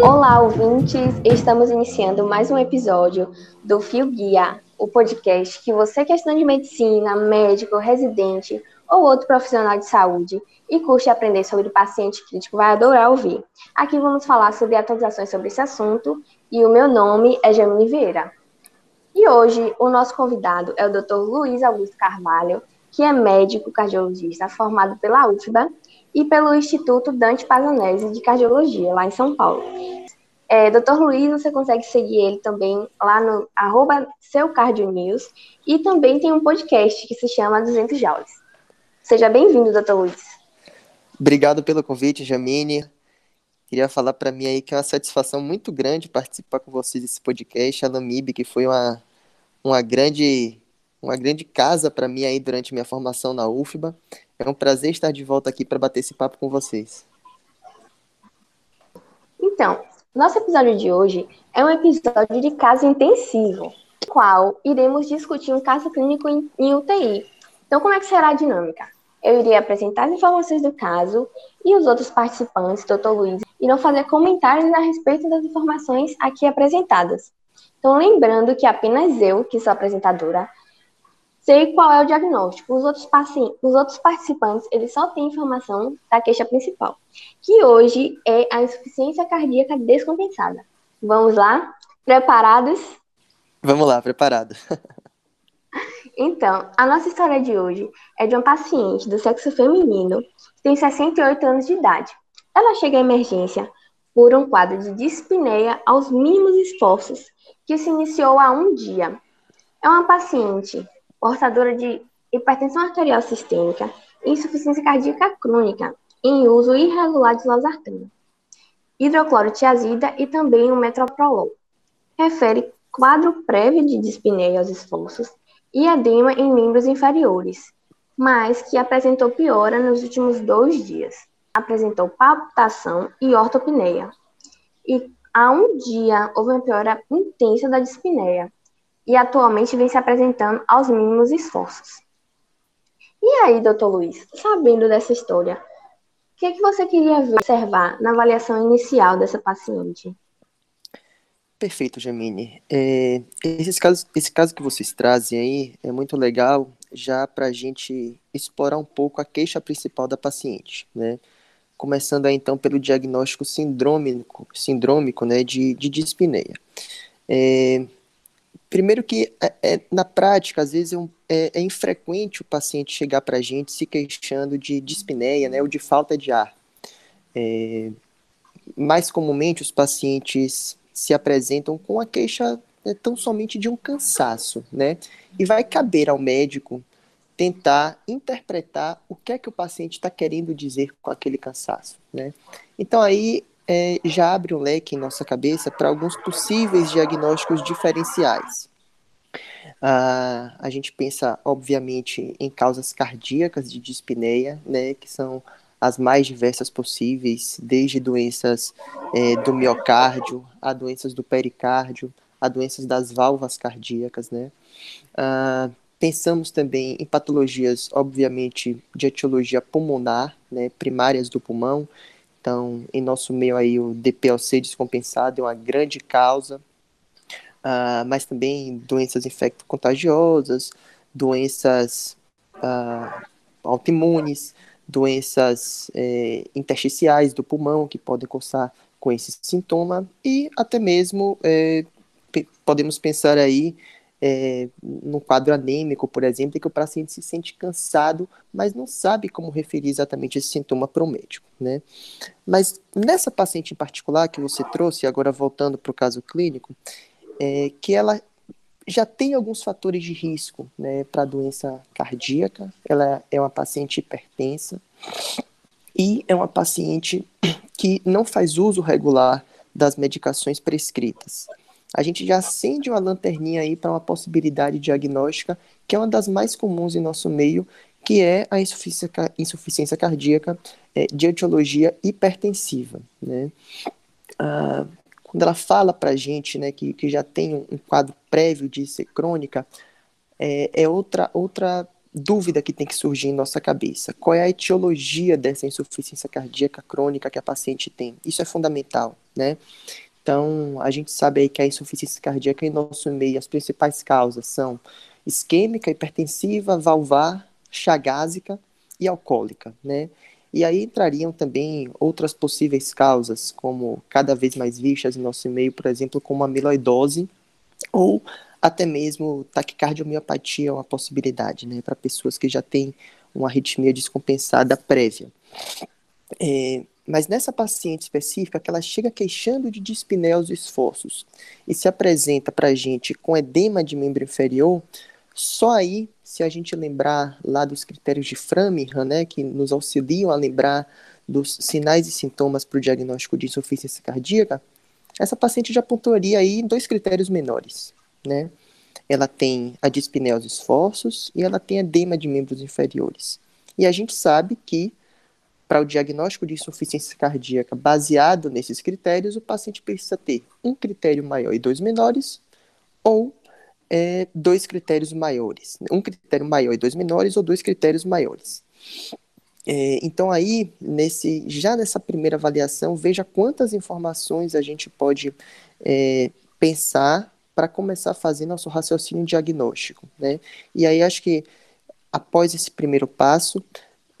Olá, ouvintes! Estamos iniciando mais um episódio do Fio Guia, o podcast que você que é estudante de medicina, médico, residente ou outro profissional de saúde e curte aprender sobre paciente crítico vai adorar ouvir. Aqui vamos falar sobre atualizações sobre esse assunto e o meu nome é Jamine Vieira. E hoje o nosso convidado é o Dr. Luiz Augusto Carvalho, que é médico cardiologista formado pela UFBA e pelo Instituto Dante Pazanese de Cardiologia, lá em São Paulo. É, Dr. Luiz, você consegue seguir ele também lá no arroba News e também tem um podcast que se chama 200 Joules. Seja bem-vindo, Dr. Luiz. Obrigado pelo convite, Jamine. Queria falar para mim aí que é uma satisfação muito grande participar com vocês desse podcast, a que foi uma, uma grande uma grande casa para mim aí durante minha formação na UFBA. É um prazer estar de volta aqui para bater esse papo com vocês. Então, nosso episódio de hoje é um episódio de caso intensivo, no qual iremos discutir um caso clínico em, em UTI. Então, como é que será a dinâmica? Eu irei apresentar as informações do caso e os outros participantes, Dr. Luiz, irão fazer comentários a respeito das informações aqui apresentadas. Então, lembrando que apenas eu, que sou apresentadora, sei qual é o diagnóstico. Os outros, os outros participantes, eles só têm informação da queixa principal, que hoje é a insuficiência cardíaca descompensada. Vamos lá? Preparados? Vamos lá, preparado. então, a nossa história de hoje é de uma paciente do sexo feminino que tem 68 anos de idade. Ela chega à emergência por um quadro de dispneia aos mínimos esforços, que se iniciou há um dia. É uma paciente portadora de hipertensão arterial sistêmica e insuficiência cardíaca crônica, em uso irregular de losartana, hidroclorotiazida e também o metoprolol. Refere quadro prévio de dispneia aos esforços e edema em membros inferiores, mas que apresentou piora nos últimos dois dias. Apresentou palpitação e ortopneia. E há um dia houve uma piora intensa da dispneia, e atualmente vem se apresentando aos mínimos esforços. E aí, doutor Luiz, sabendo dessa história, o que, é que você queria observar na avaliação inicial dessa paciente? Perfeito, Jamine. É, esses casos, esse caso que vocês trazem aí é muito legal já para a gente explorar um pouco a queixa principal da paciente, né? Começando aí, então pelo diagnóstico sindrômico, sindrômico né, de, de dispneia. É, Primeiro que, é, é, na prática, às vezes é, um, é, é infrequente o paciente chegar para a gente se queixando de dispneia, né, ou de falta de ar. Mais comumente, os pacientes se apresentam com a queixa né, tão somente de um cansaço, né? E vai caber ao médico tentar interpretar o que é que o paciente está querendo dizer com aquele cansaço, né? Então aí é, já abre um leque em nossa cabeça para alguns possíveis diagnósticos diferenciais. Uh, a gente pensa, obviamente, em causas cardíacas de dispneia, né, que são as mais diversas possíveis, desde doenças é, do miocárdio, a doenças do pericárdio, a doenças das válvulas cardíacas, né. Uh, pensamos também em patologias, obviamente, de etiologia pulmonar, né, primárias do pulmão, então, em nosso meio aí, o DPLC descompensado é uma grande causa, uh, mas também doenças infecto-contagiosas, doenças uh, autoimunes, doenças é, intersticiais do pulmão que podem cursar com esse sintoma e até mesmo é, podemos pensar aí é, no quadro anêmico, por exemplo, em que o paciente se sente cansado, mas não sabe como referir exatamente esse sintoma para o médico, né? Mas nessa paciente em particular que você trouxe, agora voltando para o caso clínico, é, que ela já tem alguns fatores de risco né, para doença cardíaca, ela é uma paciente hipertensa e é uma paciente que não faz uso regular das medicações prescritas a gente já acende uma lanterninha aí para uma possibilidade diagnóstica que é uma das mais comuns em nosso meio, que é a insuficiência, insuficiência cardíaca é, de etiologia hipertensiva. Né? Ah, quando ela fala para a gente né, que, que já tem um, quadro prévio de ser crônica, é, é outra, outra dúvida que tem que surgir em nossa cabeça. Qual é a etiologia dessa insuficiência cardíaca crônica que a paciente tem? Isso é fundamental, né? Então, a gente sabe aí que a insuficiência cardíaca em nosso meio, as principais causas são isquêmica, hipertensiva, valvar, chagásica e alcoólica, né? E aí entrariam também outras possíveis causas, como cada vez mais vistas em nosso meio, por exemplo, como amiloidose ou até mesmo taquicardiomiopatia é uma possibilidade, né, para pessoas que já têm uma arritmia descompensada prévia. É, mas nessa paciente específica, que ela chega queixando de dispneia aos esforços e se apresenta para a gente com edema de membro inferior, só aí, se a gente lembrar lá dos critérios de Framingham, né, que nos auxiliam a lembrar dos sinais e sintomas para o diagnóstico de insuficiência cardíaca, essa paciente já pontuaria aí dois critérios menores, né? Ela tem a dispneia aos esforços e ela tem edema de membros inferiores. E a gente sabe que para o diagnóstico de insuficiência cardíaca baseado nesses critérios, o paciente precisa ter um critério maior e dois menores, ou é, dois critérios maiores. Um critério maior e dois menores, ou dois critérios maiores. É, então aí, nesse, já nessa primeira avaliação, veja quantas informações a gente pode é, pensar para começar a fazer nosso raciocínio diagnóstico. Né? E aí acho que após esse primeiro passo,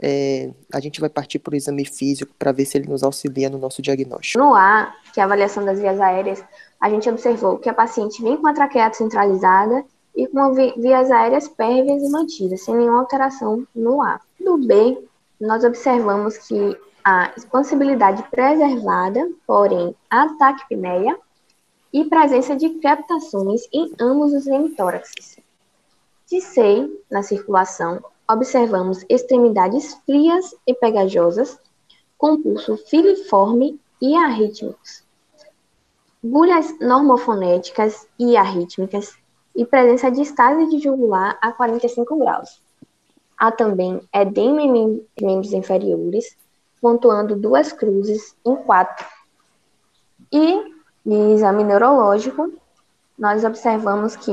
é, a gente vai partir para o exame físico para ver se ele nos auxilia no nosso diagnóstico. No A, que é a avaliação das vias aéreas, a gente observou que a paciente vem com a traqueia centralizada e com vias aéreas pérvias e mantidas, sem nenhuma alteração no A. No B, nós observamos que a expansibilidade preservada, porém a taquipneia e presença de crepitações em ambos os hemitóraxes. De C, na circulação, observamos extremidades frias e pegajosas, com pulso filiforme e arrítmicos, bulhas normofonéticas e arrítmicas e presença de estase de jugular a 45 graus. Há também edema em membros inferiores, pontuando duas cruzes em quatro. E, no exame neurológico, nós observamos que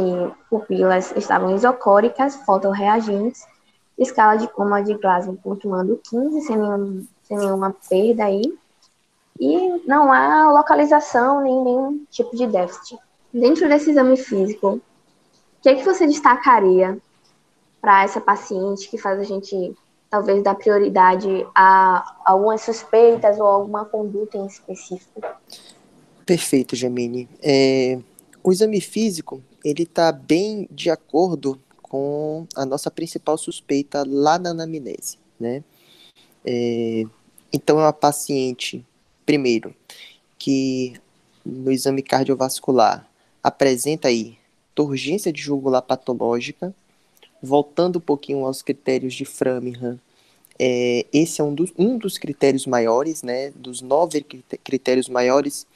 pupilas estavam isocóricas, fotorreagentes escala de coma de Glasgow pontuando 15, sem, nenhum, sem nenhuma perda aí. E não há localização nem nenhum tipo de déficit. Dentro desse exame físico, o que, é que você destacaria para essa paciente que faz a gente talvez dar prioridade a algumas suspeitas ou alguma conduta em específico? Perfeito, Gemini. É, o exame físico ele está bem de acordo com a nossa principal suspeita lá na anamnese, né? É, então, é uma paciente, primeiro, que no exame cardiovascular apresenta aí turgência de jugular patológica, voltando um pouquinho aos critérios de Framingham, é, esse é um dos, um dos critérios maiores, né, dos nove critérios maiores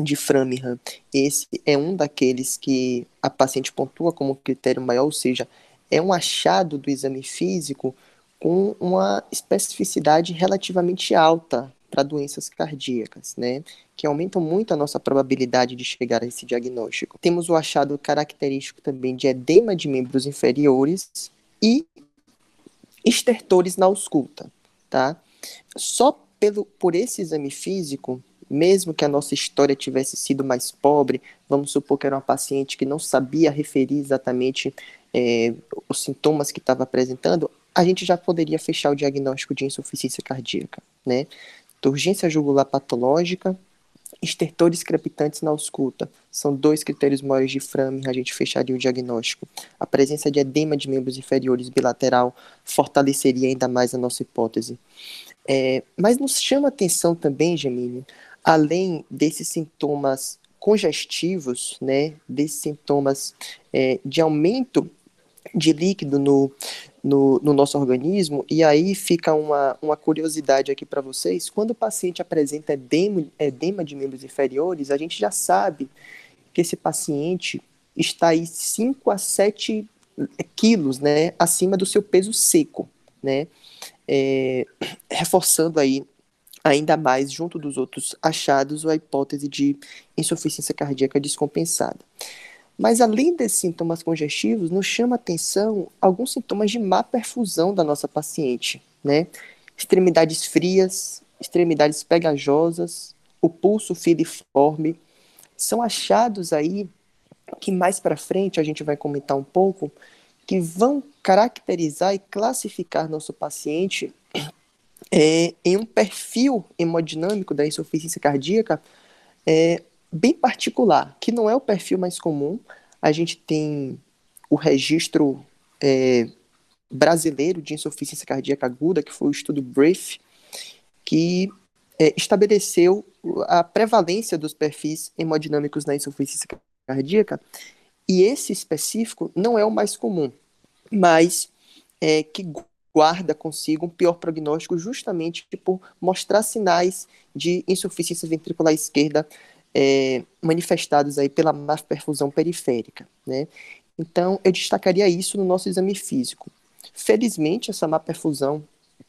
de Framingham, esse é um daqueles que a paciente pontua como critério maior, ou seja, é um achado do exame físico com uma especificidade relativamente alta para doenças cardíacas, né, que aumentam muito a nossa probabilidade de chegar a esse diagnóstico. Temos o achado característico também de edema de membros inferiores e estertores na ausculta, tá? Só pelo, por esse exame físico, mesmo que a nossa história tivesse sido mais pobre, vamos supor que era uma paciente que não sabia referir exatamente é, os sintomas que estava apresentando, a gente já poderia fechar o diagnóstico de insuficiência cardíaca, né? Urgência jugular patológica, estertores crepitantes na ausculta. São dois critérios maiores de Framingham, a gente fecharia o diagnóstico. A presença de edema de membros inferiores bilateral fortaleceria ainda mais a nossa hipótese. É, mas nos chama atenção também, Gemini, além desses sintomas congestivos, né, desses sintomas é, de aumento de líquido no, no, no, nosso organismo, e aí fica uma, uma curiosidade aqui para vocês, quando o paciente apresenta edema, edema de membros inferiores, a gente já sabe que esse paciente está aí 5 a 7 quilos, né, acima do seu peso seco, né, é, reforçando aí ainda mais junto dos outros achados a hipótese de insuficiência cardíaca descompensada. Mas além desses sintomas congestivos, nos chama atenção alguns sintomas de má perfusão da nossa paciente, né? Extremidades frias, extremidades pegajosas, o pulso filiforme, são achados aí que mais para frente a gente vai comentar um pouco que vão caracterizar e classificar nosso paciente é, em um perfil hemodinâmico da insuficiência cardíaca é, bem particular, que não é o perfil mais comum. A gente tem o registro é, brasileiro de insuficiência cardíaca aguda, que foi o estudo BRIEF, que é, estabeleceu a prevalência dos perfis hemodinâmicos na insuficiência cardíaca, e esse específico não é o mais comum, mas é, que guarda consigo um pior prognóstico justamente por mostrar sinais de insuficiência ventricular esquerda é, manifestados aí pela má perfusão periférica, né? Então, eu destacaria isso no nosso exame físico. Felizmente, essa má perfusão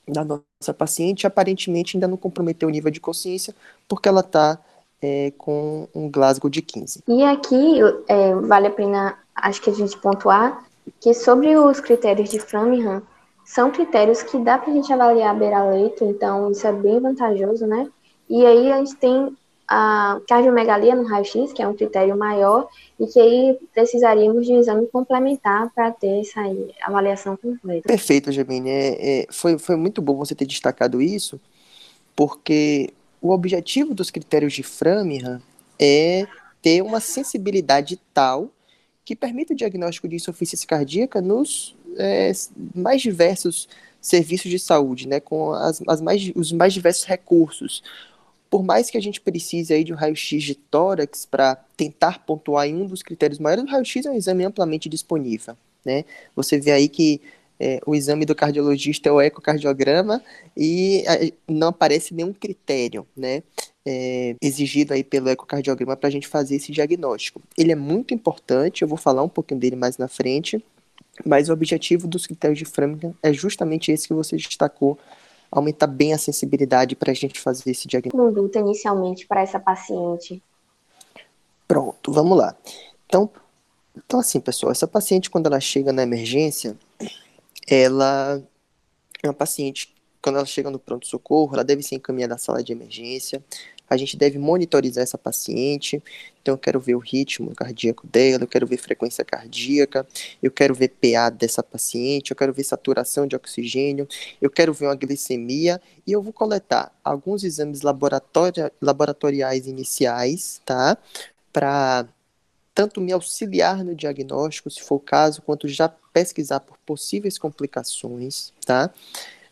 da nossa paciente aparentemente ainda não comprometeu o nível de consciência, porque ela está é, com um Glasgow de 15. E aqui é, vale a pena, acho que a gente pontuar, que sobre os critérios de Framingham, são critérios que dá para a gente avaliar beira-leito, então isso é bem vantajoso, né? E aí a gente tem a cardiomegalia no raio-x, que é um critério maior, e que aí precisaríamos de um exame complementar para ter essa avaliação completa. Perfeito, Gemini. É, é, foi, foi muito bom você ter destacado isso, porque o objetivo dos critérios de Framingham é ter uma sensibilidade tal que permita o diagnóstico de insuficiência cardíaca nos é, mais diversos serviços de saúde, né, com as, as mais, os mais diversos recursos. Por mais que a gente precise aí de um raio-x de tórax para tentar pontuar em um dos critérios maiores, o raio-x é um exame amplamente disponível. Né? Você vê aí que é, o exame do cardiologista é o ecocardiograma e a, não aparece nenhum critério, né? É, exigido aí pelo ecocardiograma para a gente fazer esse diagnóstico. Ele é muito importante, eu vou falar um pouquinho dele mais na frente, mas o objetivo dos critérios de Framingham é justamente esse que você destacou, aumentar bem a sensibilidade para a gente fazer esse diagnóstico. Conduta inicialmente para essa paciente. Pronto, vamos lá. Então, então assim, pessoal, essa paciente quando ela chega na emergência, ela é uma paciente, quando ela chega no pronto-socorro, ela deve ser encaminhada à sala de emergência. A gente deve monitorizar essa paciente. Então, eu quero ver o ritmo cardíaco dela, eu quero ver frequência cardíaca, eu quero ver PA dessa paciente, eu quero ver saturação de oxigênio, eu quero ver uma glicemia e eu vou coletar alguns exames laboratoriais iniciais, tá? Para tanto me auxiliar no diagnóstico, se for o caso, quanto já pesquisar por possíveis complicações, tá?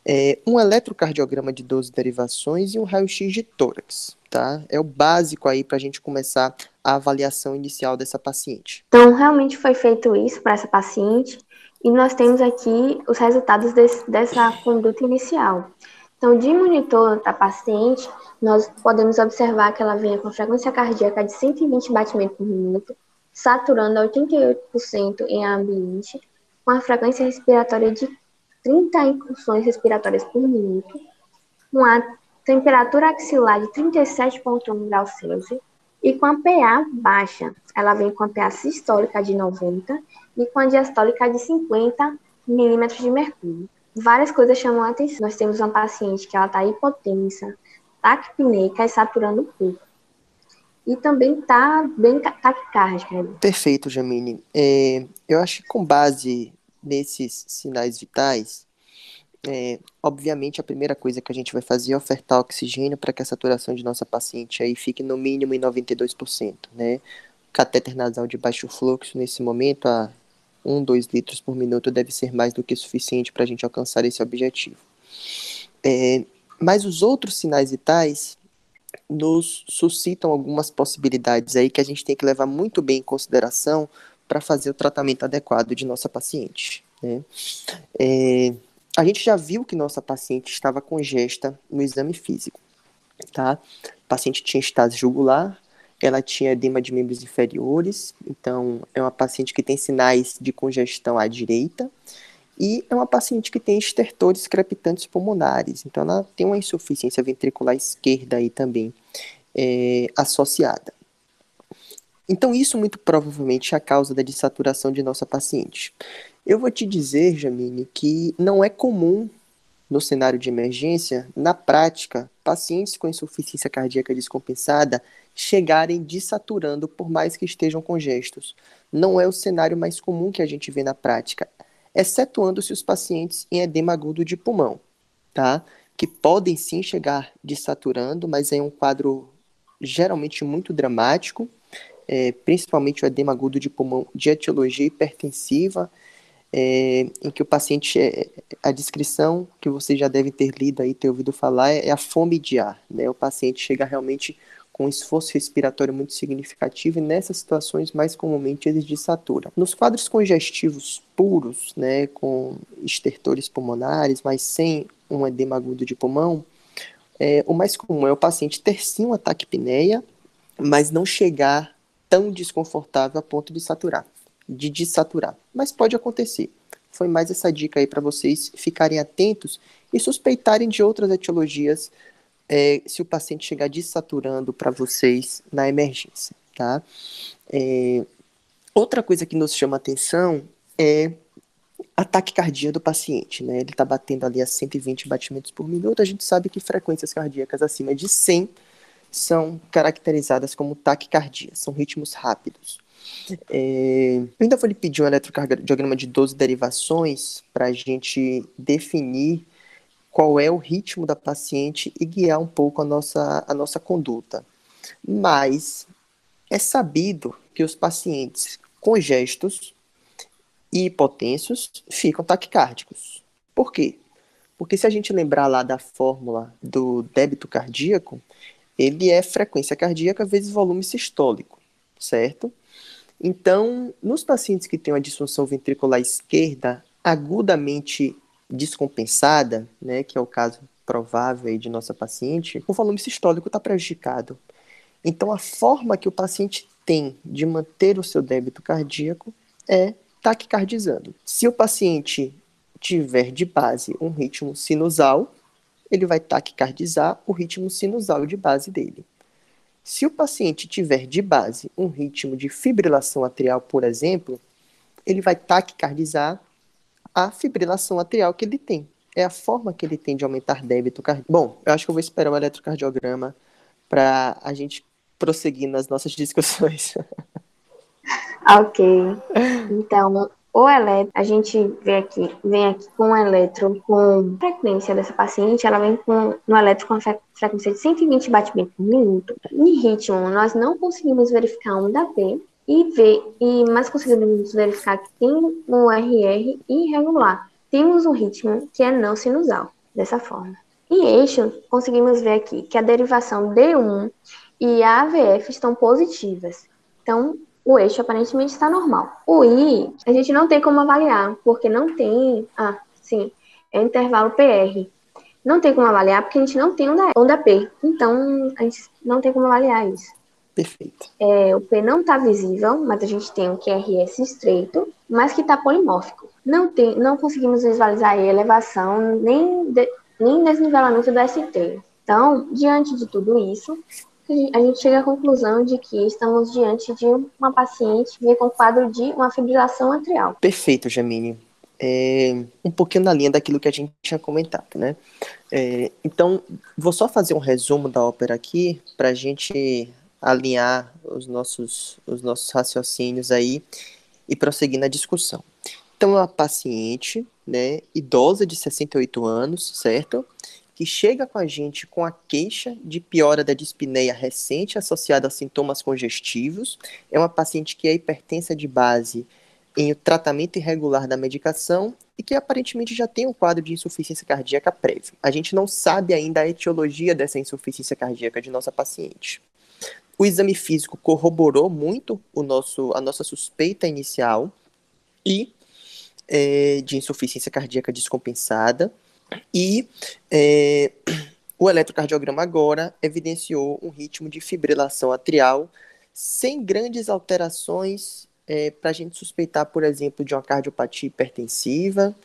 É, um eletrocardiograma de 12 derivações e um raio-x de tórax, tá? É o básico aí para a gente começar a avaliação inicial dessa paciente. Então, realmente foi feito isso para essa paciente e nós temos aqui os resultados desse, dessa conduta inicial. Então, de monitor da paciente, nós podemos observar que ela vinha com frequência cardíaca de 120 batimentos por minuto, saturando a 88% em ambiente, com a frequência respiratória de 30 incursões respiratórias por minuto, com a temperatura axilar de 37,1 graus Celsius e com a PA baixa. Ela vem com a PA sistólica de 90 e com a diastólica de 50 milímetros de mercúrio. Várias coisas chamam a atenção. Nós temos uma paciente que ela está hipotensa, taquipneica e saturando pouco e também está bem taquicárdica. Perfeito, Jamine. É, eu acho que com base nesses sinais vitais, é, obviamente a primeira coisa que a gente vai fazer é ofertar oxigênio para que a saturação de nossa paciente aí fique no mínimo em 92%, né? Catéter nasal de baixo fluxo nesse momento a 1, 2 litros por minuto deve ser mais do que suficiente para a gente alcançar esse objetivo. É, mas os outros sinais vitais nos suscitam algumas possibilidades aí que a gente tem que levar muito bem em consideração para fazer o tratamento adequado de nossa paciente. Né? É, a gente já viu que nossa paciente estava congesta no exame físico. Tá? A paciente tinha estase jugular, ela tinha edema de membros inferiores, então é uma paciente que tem sinais de congestão à direita, e é uma paciente que tem estertores crepitantes pulmonares, então ela tem uma insuficiência ventricular esquerda aí também é, associada. Então, isso muito provavelmente é a causa da dessaturação de nossa paciente. Eu vou te dizer, Jamine, que não é comum no cenário de emergência, na prática, pacientes com insuficiência cardíaca descompensada chegarem desaturando por mais que estejam congestos. Não é o cenário mais comum que a gente vê na prática, excetuando-se os pacientes em edema agudo de pulmão, tá? Que podem sim chegar desaturando, mas é um quadro geralmente muito dramático, é, principalmente o edema agudo de pulmão de etiologia hipertensiva, é, em que o paciente, é, a descrição que vocês já devem ter lido aí, ter ouvido falar, é, é a fome de ar, né? O paciente chega realmente com um esforço respiratório muito significativo e nessas situações mais comumente eles desaturam. Nos quadros congestivos puros, né, com estertores pulmonares, mas sem um edema agudo de pulmão, é, o mais comum é o paciente ter sim um ataque pneia, mas não chegar tão desconfortável a ponto de saturar, de desaturar. Mas pode acontecer. Foi mais essa dica aí para vocês ficarem atentos e suspeitarem de outras etiologias é, se o paciente chegar desaturando para vocês na emergência, tá? É, outra coisa que nos chama atenção é ataque cardíaco do paciente, né? Ele está batendo ali a 120 batimentos por minuto. A gente sabe que frequências cardíacas acima de 100 são caracterizadas como taquicardia, são ritmos rápidos. É, vou lhe pedir um eletrocardiograma de 12 derivações para a gente definir qual é o ritmo da paciente e guiar um pouco a nossa, a nossa conduta. Mas é sabido que os pacientes congestos e hipotensos ficam taquicárdicos. Por quê? Porque se a gente lembrar lá da fórmula do débito cardíaco, ele é frequência cardíaca vezes volume sistólico, certo? Então, nos pacientes que têm uma disfunção ventricular esquerda agudamente descompensada, né, que é o caso provável de nossa paciente, o volume sistólico está prejudicado. Então, a forma que o paciente tem de manter o seu débito cardíaco é taquicardizando. Se o paciente tiver de base um ritmo sinusal, ele vai taquicardizar o ritmo sinusal de base dele. Se o paciente tiver de base um ritmo de fibrilação atrial, por exemplo, ele vai taquicardizar a fibrilação atrial que ele tem. É a forma que ele tem de aumentar débito cardíaco. Bom, eu acho que eu vou esperar o eletrocardiograma para a gente prosseguir nas nossas discussões. ok. Então, o eletro, a gente vê aqui, vem aqui com o eletro com frequência dessa paciente, ela vem com no eletro com a frequência de 120 batimentos por minuto. Em ritmo, nós não conseguimos verificar um da P e ver, e mas conseguimos verificar que tem um RR irregular. Temos um ritmo que é não sinusal, dessa forma. Em eixo, conseguimos ver aqui que a derivação D1 e a AVF estão positivas. Então, o eixo aparentemente está normal. O I, a gente não tem como avaliar, porque não tem. Ah, sim, é intervalo PR. Não tem como avaliar porque a gente não tem onda, onda P. Então, a gente não tem como avaliar isso. Perfeito. É, o P não está visível, mas a gente tem um QRS estreito, mas que está polimórfico. Não, tem, não conseguimos visualizar a elevação nem, de, nem desnivelamento do ST. Então, diante de tudo isso, a gente chega à conclusão de que estamos diante de uma paciente com quadro de uma fibrilação atrial. Perfeito, Jamine. É, um pouquinho na linha daquilo que a gente tinha comentado, né? É, então, vou só fazer um resumo da ópera aqui para a gente alinhar os nossos, os nossos raciocínios aí e prosseguir na discussão. Então, é uma paciente, né, idosa de 68 anos, certo? Que chega com a gente com a queixa de piora da dispneia recente associada a sintomas congestivos. É uma paciente que é hipertensa de base em tratamento irregular da medicação e que aparentemente já tem um quadro de insuficiência cardíaca prévio. A gente não sabe ainda a etiologia dessa insuficiência cardíaca de nossa paciente. O exame físico corroborou muito o nosso, a nossa suspeita inicial e é, de insuficiência cardíaca descompensada. E é, o eletrocardiograma agora evidenciou um ritmo de fibrilação atrial sem grandes alterações é, para a gente suspeitar, por exemplo, de uma cardiopatia hipertensiva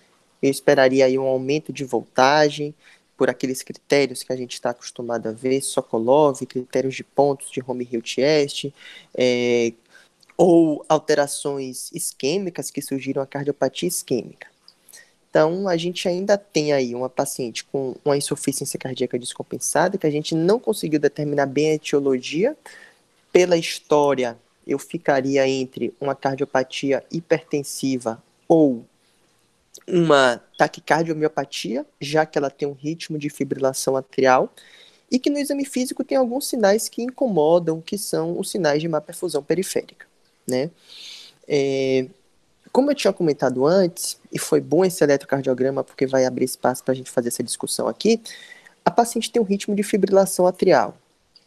eu esperaria aí um aumento de voltagem, por aqueles critérios que a gente está acostumado a ver, Sokolov, critérios de pontos de home hill test, é, ou alterações isquêmicas que surgiram a cardiopatia isquêmica. Então, a gente ainda tem aí uma paciente com uma insuficiência cardíaca descompensada, que a gente não conseguiu determinar bem a etiologia. Pela história, eu ficaria entre uma cardiopatia hipertensiva ou uma taquicardiomiopatía, já que ela tem um ritmo de fibrilação atrial, e que no exame físico tem alguns sinais que incomodam, que são os sinais de má perfusão periférica, né? É, como eu tinha comentado antes, e foi bom esse eletrocardiograma porque vai abrir espaço para a gente fazer essa discussão aqui, a paciente tem um ritmo de fibrilação atrial.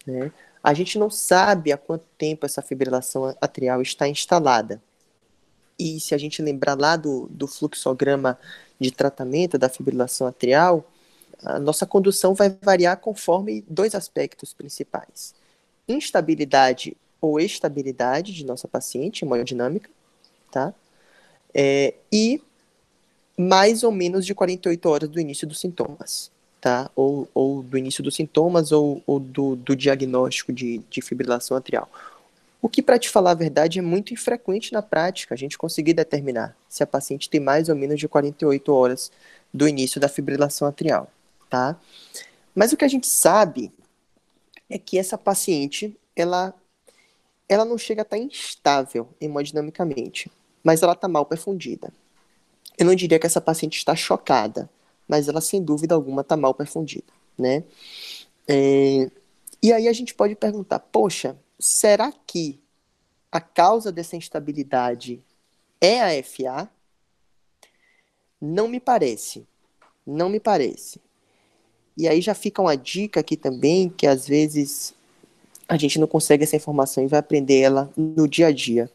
Né? A gente não sabe há quanto tempo essa fibrilação atrial está instalada. E se a gente lembrar lá do, do fluxograma de tratamento da fibrilação atrial, a nossa condução vai variar conforme dois aspectos principais: instabilidade ou estabilidade de nossa paciente hemodinâmica, tá? É, e mais ou menos de 48 horas do início dos sintomas, tá? Ou, ou do início dos sintomas ou, ou do, do, diagnóstico de, de fibrilação atrial. O que, para te falar a verdade, é muito infrequente na prática, a gente conseguir determinar se a paciente tem mais ou menos de 48 horas do início da fibrilação atrial, tá? Mas o que a gente sabe é que essa paciente, ela, ela não chega a estar instável hemodinamicamente mas ela está mal perfundida. Eu não diria que essa paciente está chocada, mas ela sem dúvida alguma está mal perfundida, né? É, e aí a gente pode perguntar, poxa, será que a causa dessa instabilidade é a FA? Não me parece, não me parece. E aí já fica uma dica aqui também, que às vezes a gente não consegue essa informação e vai aprender ela no dia a dia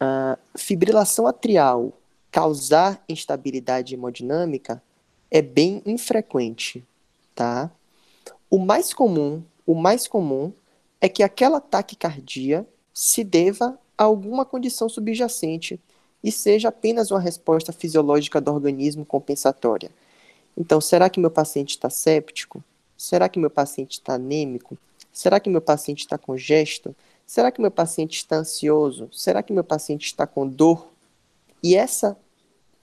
a fibrilação atrial causar instabilidade hemodinâmica é bem infrequente, tá? O mais comum, o mais comum é que aquela taquicardia se deva a alguma condição subjacente e seja apenas uma resposta fisiológica do organismo compensatória. Então, será que meu paciente está séptico? Será que meu paciente está anêmico? Será que meu paciente está congesto? Será que meu paciente está ansioso? Será que meu paciente está com dor? E essa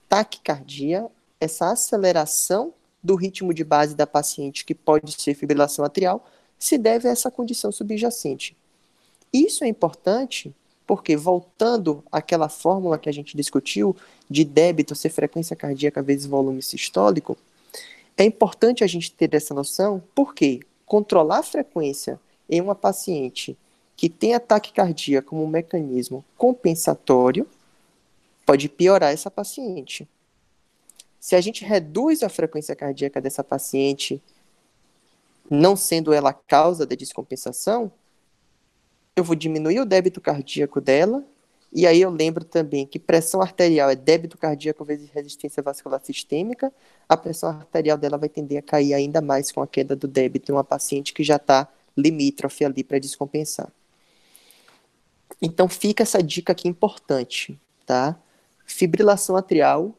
taquicardia, essa aceleração do ritmo de base da paciente, que pode ser fibrilação atrial, se deve a essa condição subjacente. Isso é importante porque, voltando àquela fórmula que a gente discutiu, de débito ser frequência cardíaca vezes volume sistólico, é importante a gente ter essa noção, porque controlar a frequência em uma paciente que tem ataque cardíaco como um mecanismo compensatório, pode piorar essa paciente. Se a gente reduz a frequência cardíaca dessa paciente, não sendo ela a causa da descompensação, eu vou diminuir o débito cardíaco dela, e aí eu lembro também que pressão arterial é débito cardíaco vezes resistência vascular sistêmica, a pressão arterial dela vai tender a cair ainda mais com a queda do débito em uma paciente que já está limítrofe ali para descompensar. Então fica essa dica aqui importante, tá? Fibrilação atrial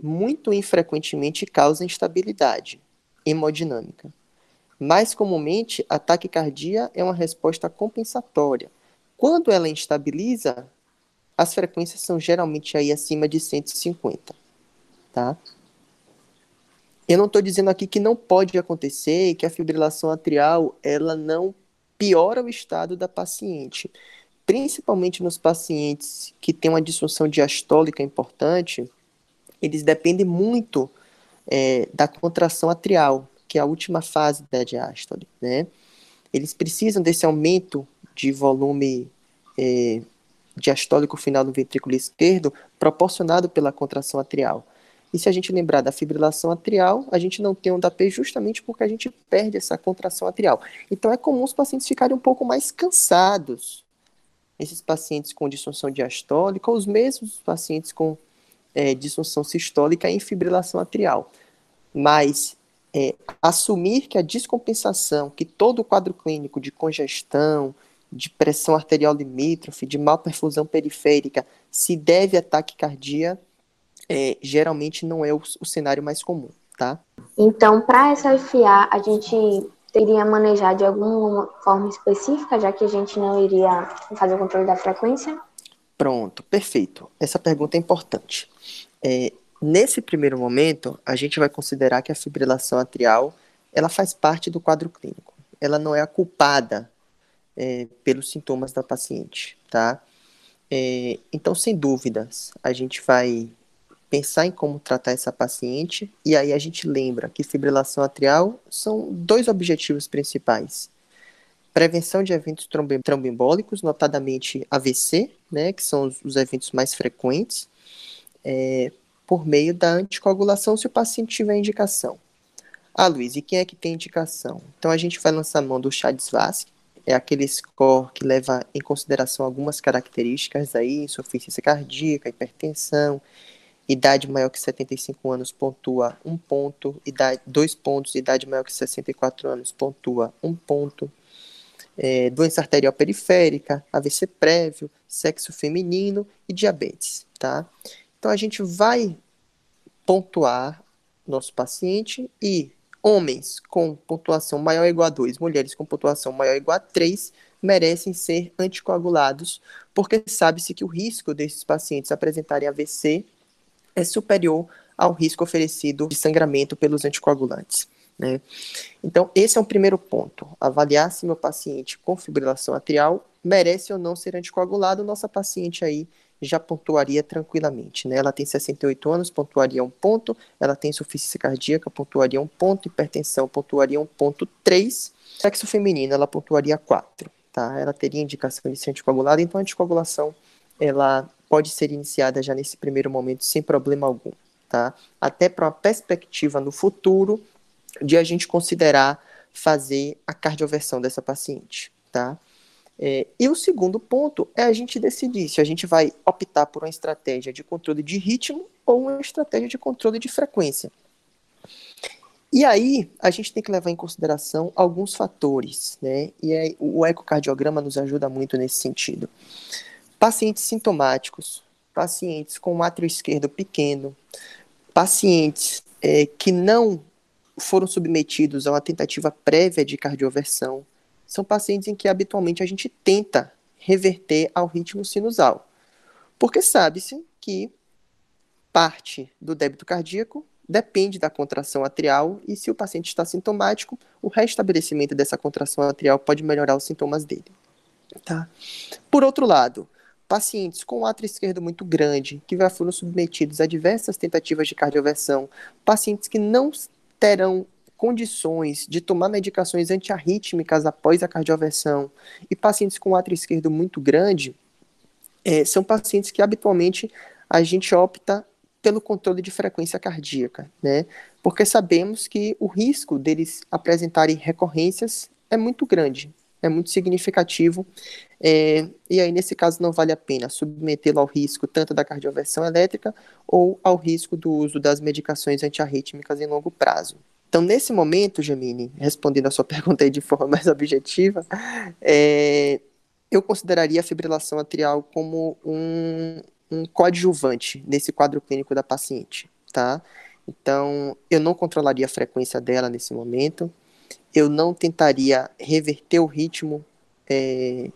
muito infrequentemente causa instabilidade hemodinâmica. Mais comumente, a taquicardia é uma resposta compensatória. Quando ela instabiliza, as frequências são geralmente aí acima de 150, tá? Eu não estou dizendo aqui que não pode acontecer, que a fibrilação atrial ela não piora o estado da paciente principalmente nos pacientes que têm uma disfunção diastólica importante, eles dependem muito é, da contração atrial, que é a última fase da diástole, né? Eles precisam desse aumento de volume é, diastólico final do ventrículo esquerdo proporcionado pela contração atrial. E se a gente lembrar da fibrilação atrial, a gente não tem onda P justamente porque a gente perde essa contração atrial. Então é comum os pacientes ficarem um pouco mais cansados esses pacientes com disfunção diastólica ou os mesmos pacientes com é, disfunção sistólica em fibrilação atrial. Mas é, assumir que a descompensação, que todo o quadro clínico de congestão, de pressão arterial limítrofe, de mal perfusão periférica, se deve a taquicardia, é, geralmente não é o, o cenário mais comum, tá? Então, para essa FA, a gente teria manejar de alguma forma específica, já que a gente não iria fazer o controle da frequência? Pronto, perfeito. Essa pergunta é importante. É, nesse primeiro momento, a gente vai considerar que a fibrilação atrial ela faz parte do quadro clínico. Ela não é a culpada é, pelos sintomas da paciente, tá? É, então, sem dúvidas, a gente vai pensar em como tratar essa paciente e aí a gente lembra que fibrilação atrial são dois objetivos principais. Prevenção de eventos tromboembólicos, notadamente AVC, né, que são os, os eventos mais frequentes, é, por meio da anticoagulação se o paciente tiver indicação. Ah, Luiz, e quem é que tem indicação? Então a gente vai lançar mão do chá de Svasc, é aquele score que leva em consideração algumas características aí, insuficiência cardíaca, hipertensão, idade maior que 75 anos pontua um ponto, idade, dois pontos, idade maior que 64 anos pontua um ponto, é, doença arterial periférica, AVC prévio, sexo feminino e diabetes, tá? Então a gente vai pontuar nosso paciente e homens com pontuação maior ou igual a 2, mulheres com pontuação maior ou igual a 3 merecem ser anticoagulados, porque sabe-se que o risco desses pacientes apresentarem AVC é superior ao risco oferecido de sangramento pelos anticoagulantes. Né? Então, esse é um primeiro ponto. Avaliar se meu paciente com fibrilação atrial merece ou não ser anticoagulado. Nossa paciente aí já pontuaria tranquilamente. Né? Ela tem 68 anos, pontuaria um ponto. Ela tem insuficiência cardíaca, pontuaria um ponto. Hipertensão, pontuaria um ponto 3. Sexo feminino, ela pontuaria 4. Tá? Ela teria indicação de ser anticoagulada, então a anticoagulação ela pode ser iniciada já nesse primeiro momento sem problema algum, tá? Até para uma perspectiva no futuro de a gente considerar fazer a cardioversão dessa paciente, tá? É, e o segundo ponto é a gente decidir se a gente vai optar por uma estratégia de controle de ritmo ou uma estratégia de controle de frequência. E aí, a gente tem que levar em consideração alguns fatores, né? E aí, o ecocardiograma nos ajuda muito nesse sentido. Pacientes sintomáticos, pacientes com um átrio esquerdo pequeno, pacientes é, que não foram submetidos a uma tentativa prévia de cardioversão, são pacientes em que habitualmente a gente tenta reverter ao ritmo sinusal. Porque sabe-se que parte do débito cardíaco depende da contração atrial e se o paciente está sintomático, o restabelecimento dessa contração atrial pode melhorar os sintomas dele. Tá? Por outro lado, pacientes com átrio esquerdo muito grande, que já foram submetidos a diversas tentativas de cardioversão, pacientes que não terão condições de tomar medicações antiarrítmicas após a cardioversão e pacientes com átrio esquerdo muito grande, é, são pacientes que habitualmente a gente opta pelo controle de frequência cardíaca, né? Porque sabemos que o risco deles apresentarem recorrências é muito grande, é muito significativo. É, e aí, nesse caso, não vale a pena submetê-lo ao risco tanto da cardioversão elétrica ou ao risco do uso das medicações antiarrítmicas em longo prazo. Então, nesse momento, Gemini, respondendo a sua pergunta de forma mais objetiva, é, eu consideraria a fibrilação atrial como um, um coadjuvante nesse quadro clínico da paciente, tá? Então, eu não controlaria a frequência dela nesse momento, eu não tentaria reverter o ritmo é,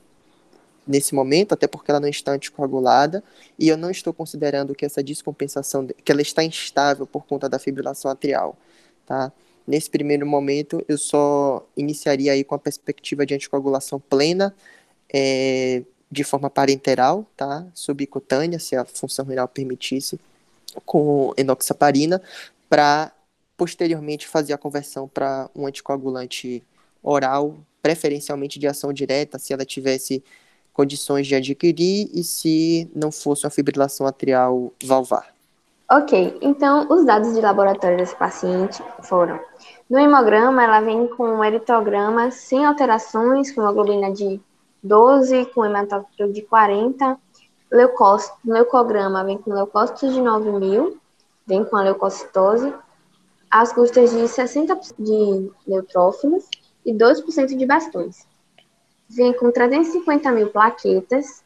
nesse momento, até porque ela não está anticoagulada, e eu não estou considerando que essa descompensação, que ela está instável por conta da fibrilação atrial, tá? Nesse primeiro momento, eu só iniciaria aí com a perspectiva de anticoagulação plena, é, de forma parenteral, tá? Subcutânea, se a função renal permitisse, com enoxaparina, para posteriormente fazer a conversão para um anticoagulante oral, preferencialmente de ação direta, se ela tivesse condições de adquirir e se não fosse uma fibrilação atrial valvar. Ok, então os dados de laboratório desse paciente foram: no hemograma, ela vem com um eritograma sem alterações, com hemoglobina de 12, com hematócrito de 40, leucócito, leucograma vem com leucócitos de 9 mil, vem com a leucocitose, as custas de 60% de neutrófilos e 2% de bastões. Vem com 350 mil plaquetas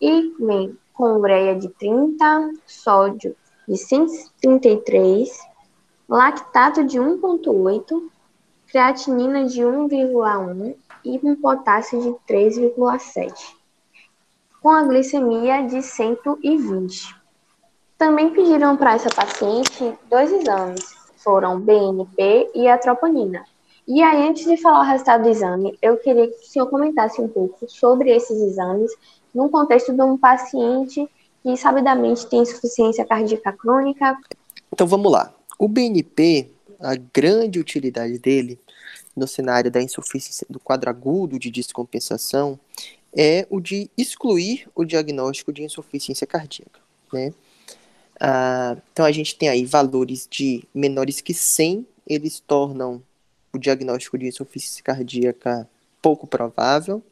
e vem com ureia de 30, sódio de 133, lactato de 1,8, creatinina de 1,1 e um potássio de 3,7, com a glicemia de 120. Também pediram para essa paciente dois exames, foram BNP e a troponina. E aí, antes de falar o resultado do exame, eu queria que o senhor comentasse um pouco sobre esses exames no contexto de um paciente que sabidamente tem insuficiência cardíaca crônica. Então vamos lá. O BNP, a grande utilidade dele no cenário da insuficiência do quadro agudo de descompensação é o de excluir o diagnóstico de insuficiência cardíaca, né? Ah, então a gente tem aí valores de menores que 100, eles tornam o diagnóstico de insuficiência cardíaca pouco provável.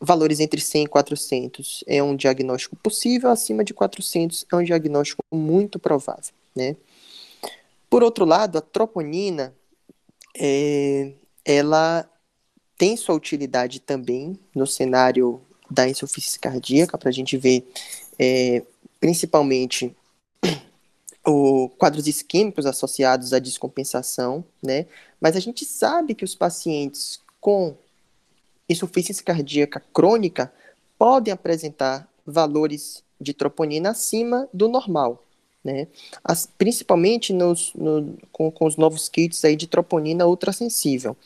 Valores entre 100 e 400 é um diagnóstico possível, acima de 400 é um diagnóstico muito provável, né? Por outro lado, a troponina, é, ela tem sua utilidade também no cenário da insuficiência cardíaca, para a gente ver é, principalmente o quadros isquêmicos associados à descompensação, né? Mas a gente sabe que os pacientes com insuficiência cardíaca crônica podem apresentar valores de troponina acima do normal, né? As, principalmente nos, no, com, com, os novos kits aí de troponina ultrassensível.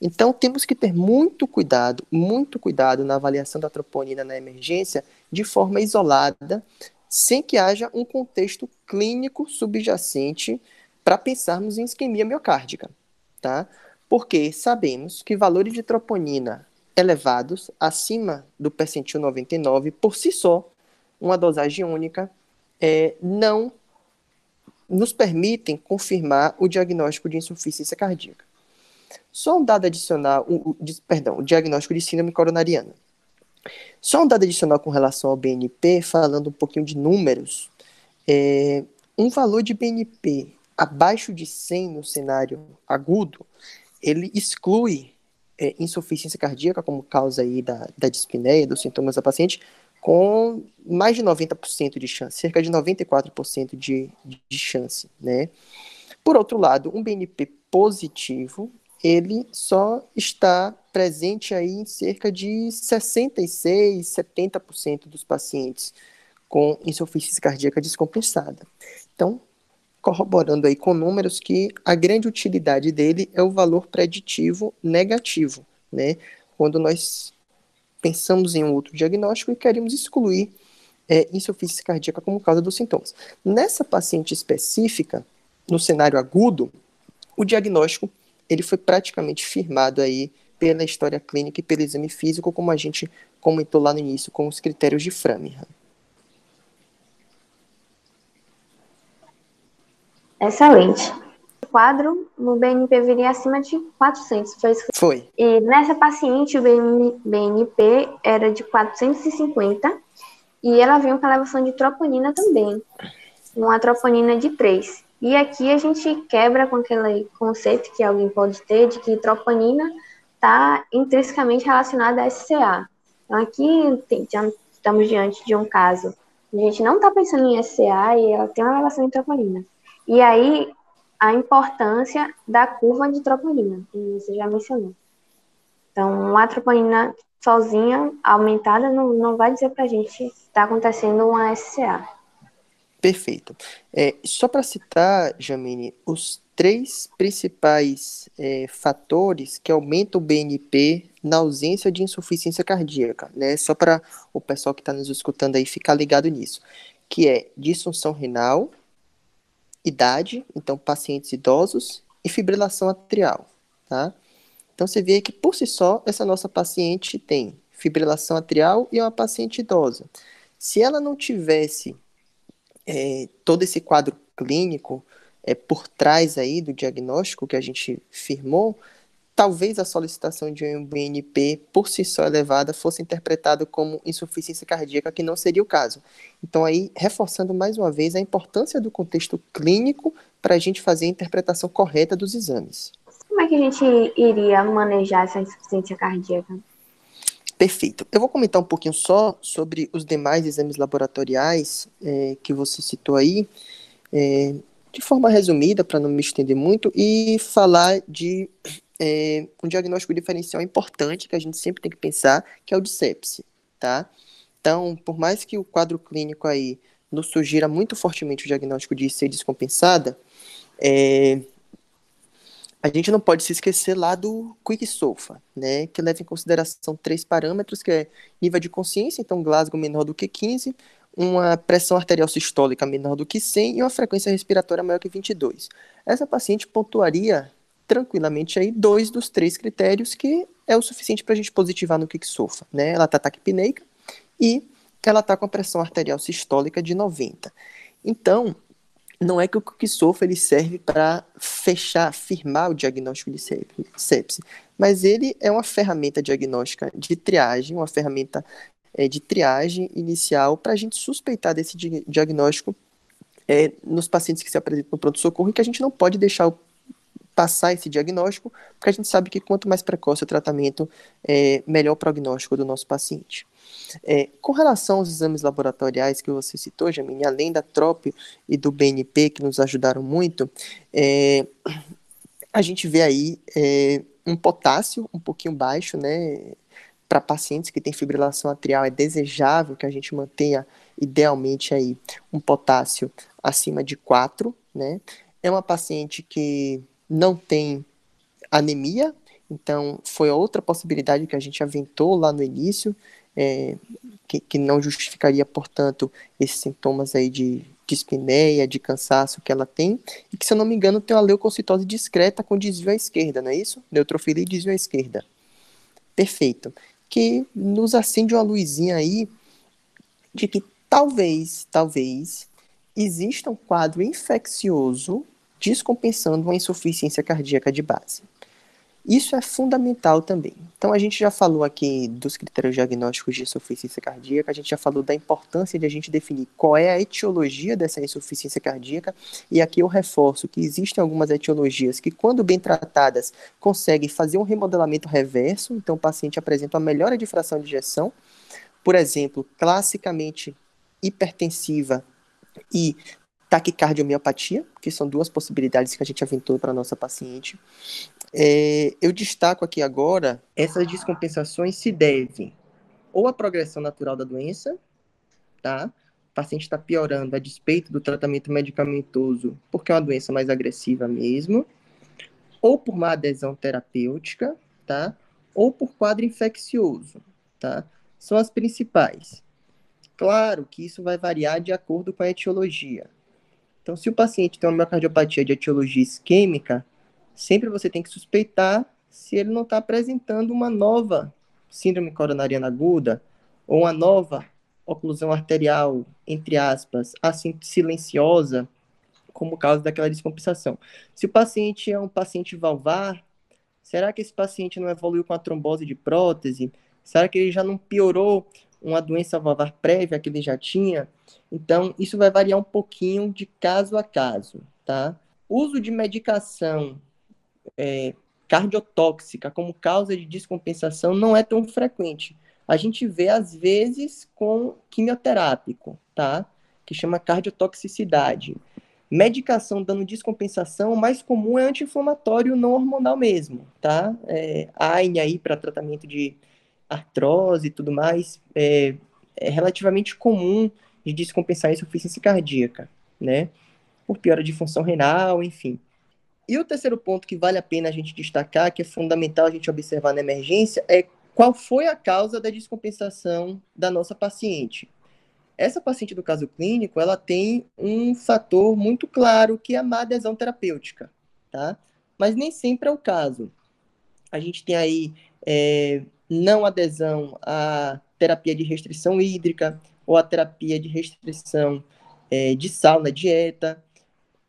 Então temos que ter muito cuidado, muito cuidado na avaliação da troponina na emergência de forma isolada, sem que haja um contexto clínico subjacente para pensarmos em isquemia miocárdica, tá? Porque sabemos que valores de troponina elevados, acima do percentil 99, por si só, uma dosagem única, é, não nos permitem confirmar o diagnóstico de insuficiência cardíaca. Só um dado adicional, o, o, perdão, o diagnóstico de síndrome coronariana. Só um dado adicional com relação ao BNP, falando um pouquinho de números. É, um valor de BNP abaixo de 100 no cenário agudo, ele exclui é, insuficiência cardíaca como causa aí da, da dispneia, dos sintomas da paciente, com mais de 90% de chance, cerca de 94% de, de chance, né? Por outro lado, um BNP positivo, ele só está presente aí em cerca de 66, 70% dos pacientes com insuficiência cardíaca descompensada. Então, corroborando aí com números que a grande utilidade dele é o valor preditivo negativo, né? Quando nós pensamos em um outro diagnóstico e queremos excluir é, insuficiência cardíaca como causa dos sintomas. Nessa paciente específica, no cenário agudo, o diagnóstico ele foi praticamente firmado aí pela história clínica e pelo exame físico, como a gente comentou lá no início, com os critérios de Framingham. Excelente. O quadro no BNP viria acima de 400, foi isso? Foi. E nessa paciente, o BNP era de 450 e ela veio com elevação de troponina também, uma troponina de 3. E aqui a gente quebra com aquele conceito que alguém pode ter de que troponina está intrinsecamente relacionada a SCA. Então aqui tem, estamos diante de um caso, a gente não está pensando em SCA e ela tem uma elevação de troponina. E aí, a importância da curva de troponina, que você já mencionou. Então, uma troponina sozinha, aumentada, não, não vai dizer para a gente que está acontecendo uma SCA. Perfeito. É, só para citar, Jamine, os três principais é, fatores que aumentam o BNP na ausência de insuficiência cardíaca, né? Só para o pessoal que está nos escutando aí ficar ligado nisso, que é disfunção renal, idade, então pacientes idosos, e fibrilação atrial, tá? Então você vê que por si só essa nossa paciente tem fibrilação atrial e é uma paciente idosa. Se ela não tivesse é, todo esse quadro clínico é, por trás aí do diagnóstico que a gente firmou, talvez a solicitação de um BNP por si só elevada fosse interpretado como insuficiência cardíaca, que não seria o caso. Então, aí, reforçando mais uma vez a importância do contexto clínico para a gente fazer a interpretação correta dos exames. Como é que a gente iria manejar essa insuficiência cardíaca? Perfeito. Eu vou comentar um pouquinho só sobre os demais exames laboratoriais é, que você citou aí, é, de forma resumida, para não me estender muito, e falar de é, um diagnóstico diferencial importante que a gente sempre tem que pensar, que é o de sepse, tá? Então, por mais que o quadro clínico aí nos sugira muito fortemente o diagnóstico de IC descompensada, é, a gente não pode se esquecer lá do Quick SOFA, né, que leva em consideração três parâmetros, que é nível de consciência, então Glasgow menor do que 15, uma pressão arterial sistólica menor do que 100 e uma frequência respiratória maior que 22. Essa paciente pontuaria tranquilamente aí dois dos três critérios que é o suficiente para a gente positivar no Quick SOFA, né? Ela está taquipneica e ela está com a pressão arterial sistólica de 90. Então, não é que o Cooksofa ele serve para fechar, firmar o diagnóstico de sepse, mas ele é uma ferramenta diagnóstica de triagem, uma ferramenta é, de triagem inicial para a gente suspeitar desse di diagnóstico é, nos pacientes que se apresentam no pronto-socorro e que a gente não pode deixar passar esse diagnóstico, porque a gente sabe que quanto mais precoce o tratamento, é, melhor o prognóstico do nosso paciente. É, com relação aos exames laboratoriais que você citou, Jamine, além da TROP e do BNP, que nos ajudaram muito, é, a gente vê aí é, um potássio um pouquinho baixo, né? Para pacientes que têm fibrilação atrial, é desejável que a gente mantenha, idealmente, aí um potássio acima de 4, né? É uma paciente que não tem anemia, então foi outra possibilidade que a gente aventou lá no início, é, que, que, não justificaria, portanto, esses sintomas aí de dispneia, de cansaço que ela tem, e que, se eu não me engano, tem uma leucocitose discreta com desvio à esquerda, não é isso? Neutrofilia e desvio à esquerda. Perfeito. Que nos acende uma luzinha aí de que talvez, talvez, exista um quadro infeccioso descompensando uma insuficiência cardíaca de base. Isso é fundamental também. Então, a gente já falou aqui dos critérios diagnósticos de insuficiência cardíaca, a gente já falou da importância de a gente definir qual é a etiologia dessa insuficiência cardíaca, e aqui eu reforço que existem algumas etiologias que, quando bem tratadas, conseguem fazer um remodelamento reverso, então o paciente apresenta uma melhora de fração de ejeção, por exemplo, classicamente hipertensiva e taquicardiomiopatia, que são duas possibilidades que a gente aventou para a nossa paciente. É, eu destaco aqui agora, essas descompensações se devem ou à progressão natural da doença, tá? O paciente está piorando a despeito do tratamento medicamentoso, porque é uma doença mais agressiva mesmo, ou por má adesão terapêutica, tá? Ou por quadro infeccioso, tá? São as principais. Claro que isso vai variar de acordo com a etiologia. Então, se o paciente tem uma miocardiopatia de etiologia isquêmica, sempre você tem que suspeitar se ele não está apresentando uma nova síndrome coronariana aguda ou uma nova oclusão arterial, entre aspas, assim silenciosa, como causa daquela descompensação. Se o paciente é um paciente valvar, será que esse paciente não evoluiu com a trombose de prótese? Será que ele já não piorou uma doença valvar prévia que ele já tinha? Então, isso vai variar um pouquinho de caso a caso, tá? Uso de medicação é, cardiotóxica como causa de descompensação não é tão frequente. A gente vê, às vezes, com quimioterápico, tá? Que chama cardiotoxicidade. Medicação dando descompensação, o mais comum é anti-inflamatório não hormonal mesmo, tá? É, AINE aí para tratamento de artrose e tudo mais, é, é relativamente comum de descompensar a insuficiência cardíaca, né? Por piora de função renal, enfim. E o terceiro ponto que vale a pena a gente destacar, que é fundamental a gente observar na emergência, é qual foi a causa da descompensação da nossa paciente. Essa paciente do caso clínico, ela tem um fator muito claro que é a má adesão terapêutica, tá? Mas nem sempre é o caso. A gente tem aí é, não adesão à terapia de restrição hídrica ou à terapia de restrição é, de sal na dieta,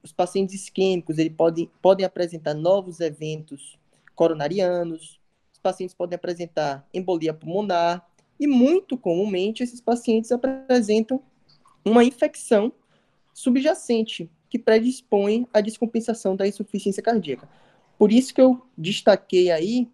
os pacientes isquêmicos ele pode, podem apresentar novos eventos coronarianos, os pacientes podem apresentar embolia pulmonar, e muito comumente esses pacientes apresentam uma infecção subjacente que predispõe à descompensação da insuficiência cardíaca. Por isso que eu destaquei aí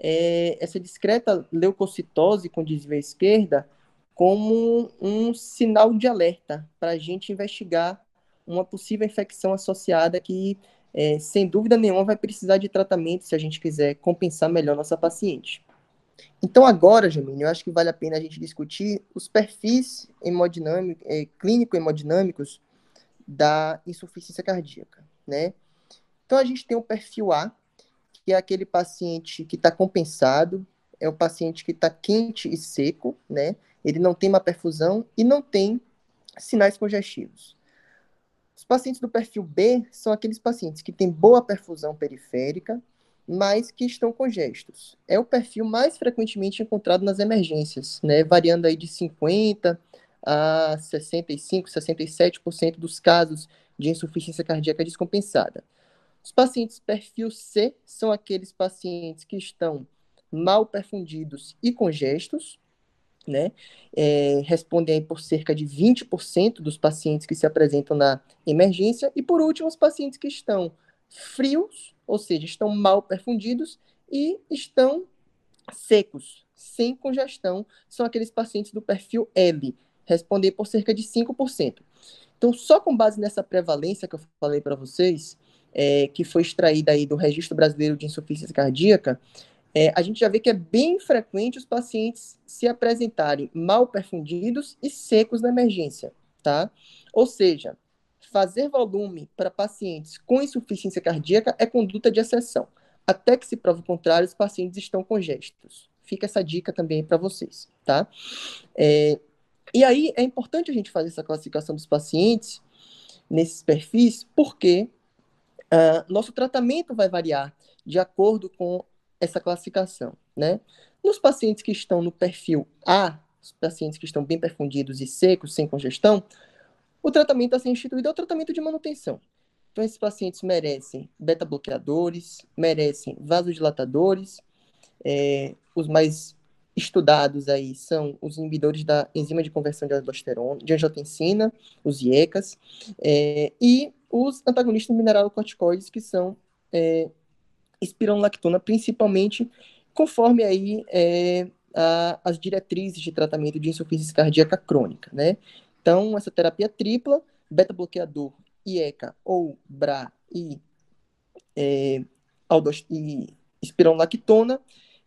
é, essa discreta leucocitose com desvio esquerda como um sinal de alerta para a gente investigar uma possível infecção associada que, é, sem dúvida nenhuma, vai precisar de tratamento se a gente quiser compensar melhor nossa paciente. Então, agora, Jamine, eu acho que vale a pena a gente discutir os perfis hemodinâmicos, é, clínico-hemodinâmicos da insuficiência cardíaca, né? Então, a gente tem o perfil A, que é aquele paciente que está compensado, é o paciente que está quente e seco, né? Ele não tem uma perfusão e não tem sinais congestivos. Os pacientes do perfil B são aqueles pacientes que têm boa perfusão periférica, mas que estão congestos. É o perfil mais frequentemente encontrado nas emergências, né? Variando aí de 50 a 65, 67% dos casos de insuficiência cardíaca descompensada. Os pacientes perfil C são aqueles pacientes que estão mal perfundidos e congestos, né? É, respondem por cerca de 20% dos pacientes que se apresentam na emergência. E por último, os pacientes que estão frios, ou seja, estão mal perfundidos e estão secos, sem congestão, são aqueles pacientes do perfil L, responder por cerca de 5%. Então, só com base nessa prevalência que eu falei para vocês, é, que foi extraída aí do Registro Brasileiro de Insuficiência Cardíaca, é, a gente já vê que é bem frequente os pacientes se apresentarem mal perfundidos e secos na emergência, tá? Ou seja, fazer volume para pacientes com insuficiência cardíaca é conduta de exceção. Até que se prove o contrário, os pacientes estão congestos. Fica essa dica também para vocês, tá? É, e aí é importante a gente fazer essa classificação dos pacientes nesses perfis, porque Uh, nosso tratamento vai variar de acordo com essa classificação, né? Nos pacientes que estão no perfil A, os pacientes que estão bem perfundidos e secos, sem congestão, o tratamento a ser instituído é o tratamento de manutenção. Então, esses pacientes merecem beta-bloqueadores, merecem vasodilatadores, é, os mais estudados aí são os inibidores da enzima de conversão de aldosterona, de angiotensina, os IECAS, é, e os antagonistas mineralocorticoides, que são é, espironolactona, principalmente conforme aí é, a, as diretrizes de tratamento de insuficiência cardíaca crônica, né? Então, essa terapia tripla, beta-bloqueador, IECA ou BRA e, é, e espironolactona,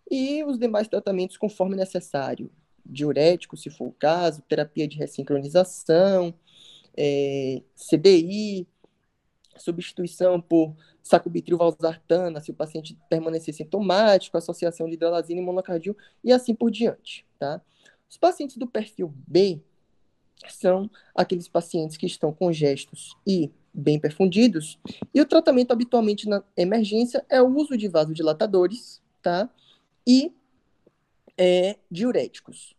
e os demais tratamentos conforme necessário, diurético, se for o caso, terapia de ressincronização, é, CBI, substituição por sacubitril valsartana, se o paciente permanecer sintomático, associação de hidralazina e monocardio, e assim por diante, tá? Os pacientes do perfil B são aqueles pacientes que estão congestos e bem perfundidos, e o tratamento habitualmente na emergência é o uso de vasodilatadores, tá? E é, diuréticos.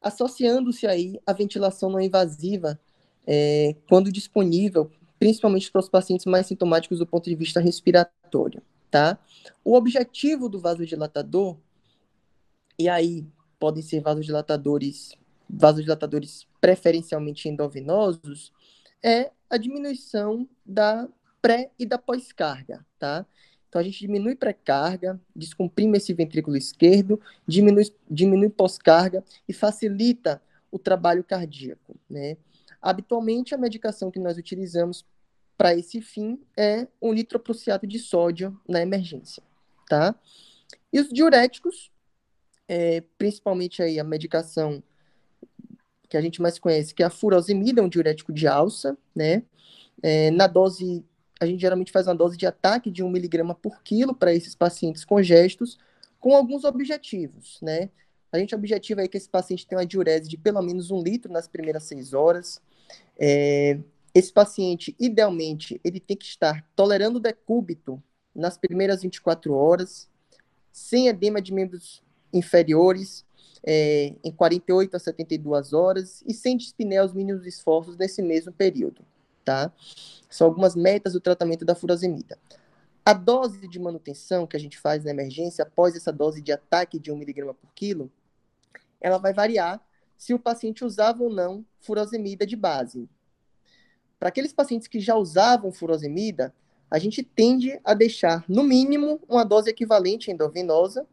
Associando-se aí a ventilação não invasiva, é, quando disponível, principalmente para os pacientes mais sintomáticos do ponto de vista respiratório, tá? O objetivo do vasodilatador, e aí podem ser vasodilatadores, vasodilatadores preferencialmente endovenosos, é a diminuição da pré e da pós-carga, tá? Então a gente diminui pré-carga, descomprime esse ventrículo esquerdo, diminui, diminui pós-carga e facilita o trabalho cardíaco, né? Habitualmente, a medicação que nós utilizamos para esse fim é o nitroprusiato de sódio na emergência, tá? E os diuréticos, é, principalmente aí a medicação que a gente mais conhece, que é a furosemida, é um diurético de alça, né? É, na dose, a gente geralmente faz uma dose de ataque de 1 miligrama por quilo para esses pacientes congestos, com alguns objetivos, né? A gente objetiva aí que esse paciente tenha uma diurese de pelo menos um litro nas primeiras seis horas. É, esse paciente, idealmente, ele tem que estar tolerando decúbito nas primeiras 24 horas, sem edema de membros inferiores é, em 48 a 72 horas e sem dispneia os mínimos esforços nesse mesmo período, tá? São algumas metas do tratamento da furosemida. A dose de manutenção que a gente faz na emergência, após essa dose de ataque de 1 mg por quilo, ela vai variar se o paciente usava ou não furosemida de base. Para aqueles pacientes que já usavam furosemida, a gente tende a deixar, no mínimo, uma dose equivalente endovenosa,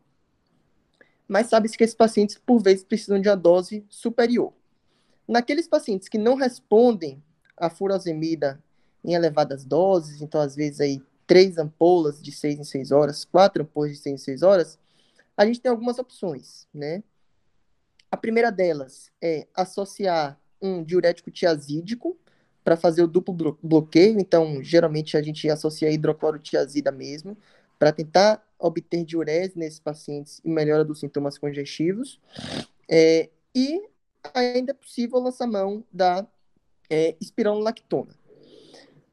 mas sabe-se que esses pacientes, por vezes, precisam de uma dose superior. Naqueles pacientes que não respondem à furosemida em elevadas doses, então, às vezes, aí, três ampolas de seis em seis horas, quatro ampolas de seis em seis horas, a gente tem algumas opções, né? A primeira delas é associar um diurético tiazídico para fazer o duplo bloqueio. Então, geralmente a gente associa hidroclorotiazida mesmo, para tentar obter diurese nesses pacientes e melhora dos sintomas congestivos. É, e ainda é possível lançar mão da é.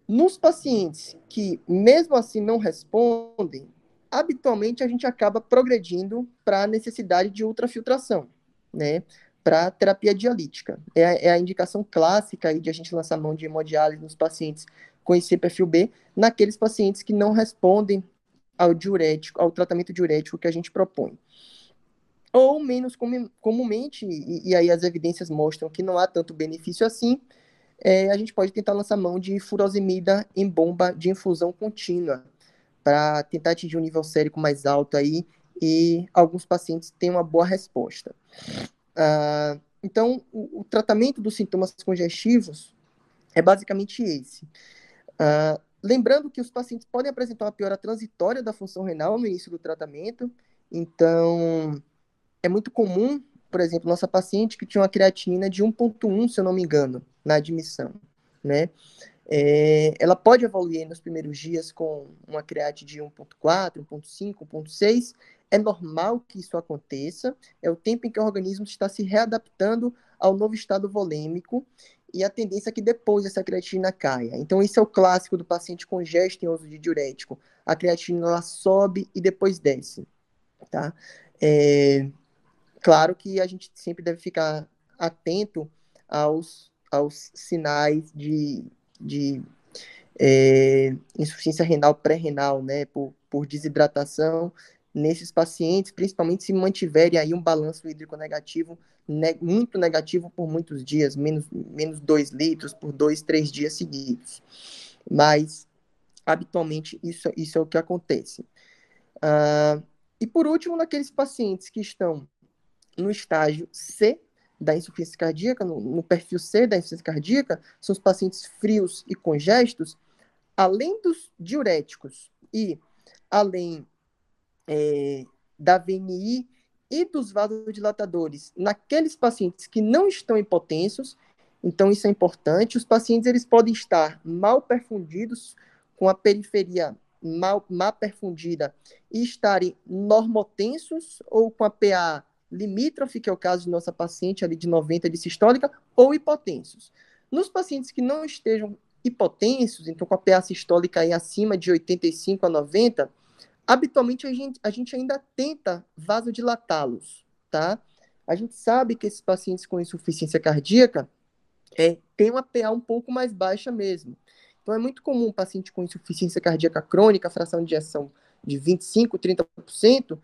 Nos pacientes que, mesmo assim, não respondem, habitualmente a gente acaba progredindo para a necessidade de ultrafiltração, né? Para terapia dialítica. É a, é a, indicação clássica aí de a gente lançar mão de hemodiálise nos pacientes com esse perfil B, naqueles pacientes que não respondem ao diurético, ao tratamento diurético que a gente propõe. Ou menos comumente, e, e aí as evidências mostram que não há tanto benefício assim, é, a gente pode tentar lançar mão de furosemida em bomba de infusão contínua, para tentar atingir um nível sérico mais alto aí, e alguns pacientes têm uma boa resposta. Uh, então, o, o, tratamento dos sintomas congestivos é basicamente esse. Uh, lembrando que os pacientes podem apresentar uma piora transitória da função renal no início do tratamento, então é muito comum por exemplo, nossa paciente que tinha uma creatinina de 1.1, se eu não me engano, na admissão, né? É, ela pode evoluir nos primeiros dias com uma create de 1.4, 1.5, 1.6. É normal que isso aconteça. É o tempo em que o organismo está se readaptando ao novo estado volêmico e a tendência é que depois essa creatina caia. Então, isso é o clássico do paciente com gesto em uso de diurético. A creatina ela sobe e depois desce, tá? É, Claro que a gente sempre deve ficar atento aos, aos sinais de, de é, insuficiência renal pré-renal, né, por, por desidratação nesses pacientes, principalmente se mantiverem aí um balanço hídrico negativo, ne muito negativo por muitos dias, menos, menos 2 litros por dois, três dias seguidos. Mas, habitualmente, isso, isso é o que acontece. Uh, e por último, naqueles pacientes que estão no estágio C da insuficiência cardíaca, no, no, perfil C da insuficiência cardíaca, são os pacientes frios e congestos, além dos diuréticos e além é, da VNI e dos vasodilatadores, naqueles pacientes que não estão hipotensos, então isso é importante, os pacientes eles podem estar mal perfundidos, com a periferia mal, mal perfundida, e estarem normotensos ou com a PA limítrofe, que é o caso de nossa paciente ali de 90 de sistólica, ou hipotensos. Nos pacientes que não estejam hipotensos, então com a PA sistólica aí acima de 85 a 90, habitualmente a gente, a gente ainda tenta vasodilatá-los, tá? A gente sabe que esses pacientes com insuficiência cardíaca é, tem uma PA um pouco mais baixa mesmo. Então é muito comum um paciente com insuficiência cardíaca crônica, fração de ejeção de 25, 30%,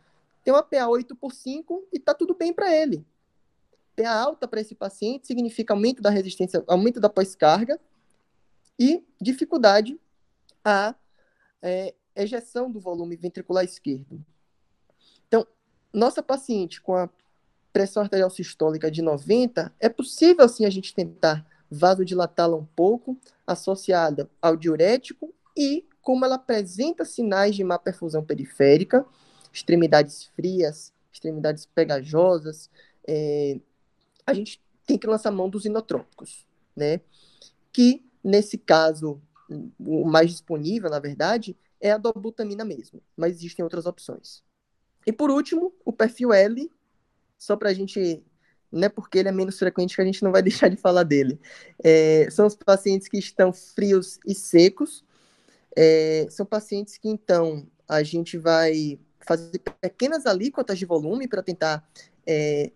tem uma PA 8 por 5 e está tudo bem para ele. PA alta para esse paciente significa aumento da resistência, aumento da pós-carga e dificuldade à é, ejeção do volume ventricular esquerdo. Então, nossa paciente com a pressão arterial sistólica de 90, é possível sim a gente tentar vasodilatá-la um pouco, associada ao diurético e como ela apresenta sinais de má perfusão periférica, extremidades frias, extremidades pegajosas, é, a gente tem que lançar mão dos inotrópicos, né? Que, nesse caso, o mais disponível, na verdade, é a dobutamina mesmo, mas existem outras opções. E por último, o perfil L, só para a gente, não é porque ele é menos frequente que a gente não vai deixar de falar dele. É, são os pacientes que estão frios e secos. É, são pacientes que, então, a gente vai fazer pequenas alíquotas de volume para tentar é,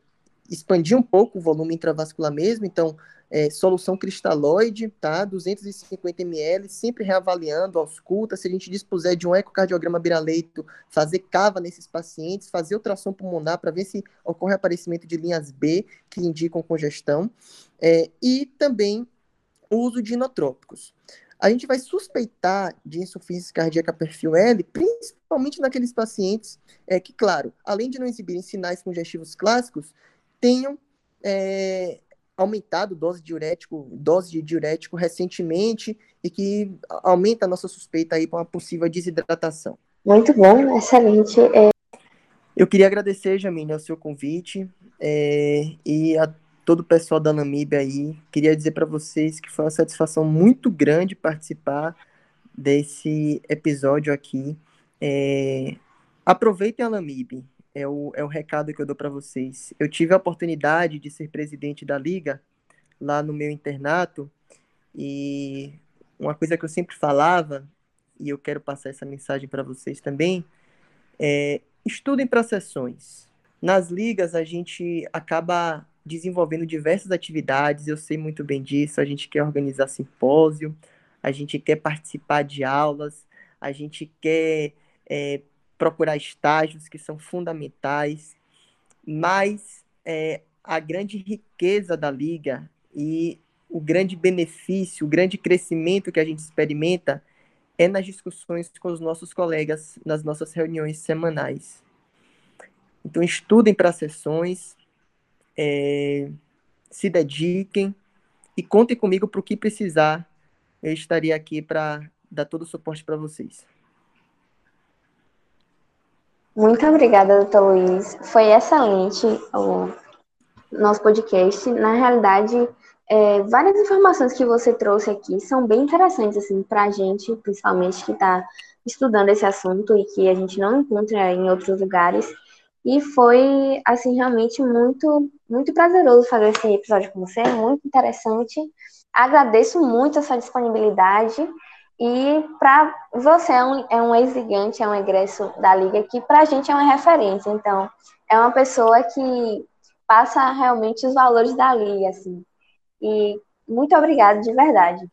expandir um pouco o volume intravascular mesmo. Então, é, solução cristalóide, tá? 250 ml, sempre reavaliando, ausculta. Se a gente dispuser de um ecocardiograma biraleito, fazer cava nesses pacientes, fazer ultrassom pulmonar para ver se ocorre aparecimento de linhas B que indicam congestão. É, e também o uso de inotrópicos. a gente vai suspeitar de insuficiência cardíaca perfil L, principalmente naqueles pacientes é, que, claro, além de não exibirem sinais congestivos clássicos, tenham é, aumentado dose de diurético, dose de diurético recentemente e que aumenta a nossa suspeita aí para uma possível desidratação. Muito bom, excelente. É... Eu queria agradecer, Jamine, ao seu convite é, e a todo o pessoal da Namíbia aí. Queria dizer para vocês que foi uma satisfação muito grande participar desse episódio aqui. É, aproveitem a Namíbia, é o, é o recado que eu dou para vocês. Eu tive a oportunidade de ser presidente da Liga lá no meu internato e uma coisa que eu sempre falava, e eu quero passar essa mensagem para vocês também, é estudem para sessões. Nas ligas a gente acaba desenvolvendo diversas atividades, eu sei muito bem disso, a gente quer organizar simpósio, a gente quer participar de aulas, a gente quer é, procurar estágios que são fundamentais, mas é, a grande riqueza da liga e o grande benefício, o grande crescimento que a gente experimenta é nas discussões com os nossos colegas, nas nossas reuniões semanais. Então, estudem para sessões, é, se dediquem e contem comigo para o que precisar. Eu estaria aqui para dar todo o suporte para vocês. Muito obrigada, doutor Luiz. Foi excelente o nosso podcast. Na realidade, é, várias informações que você trouxe aqui são bem interessantes assim, para a gente, principalmente que está estudando esse assunto e que a gente não encontra em outros lugares. E foi, assim, realmente muito, muito prazeroso fazer esse episódio com você, muito interessante. Agradeço muito a sua disponibilidade. E para você é um, é um ex-gigante, é um egresso da Liga, que para a gente é uma referência. Então, é uma pessoa que passa realmente os valores da Liga, assim. E muito obrigada, de verdade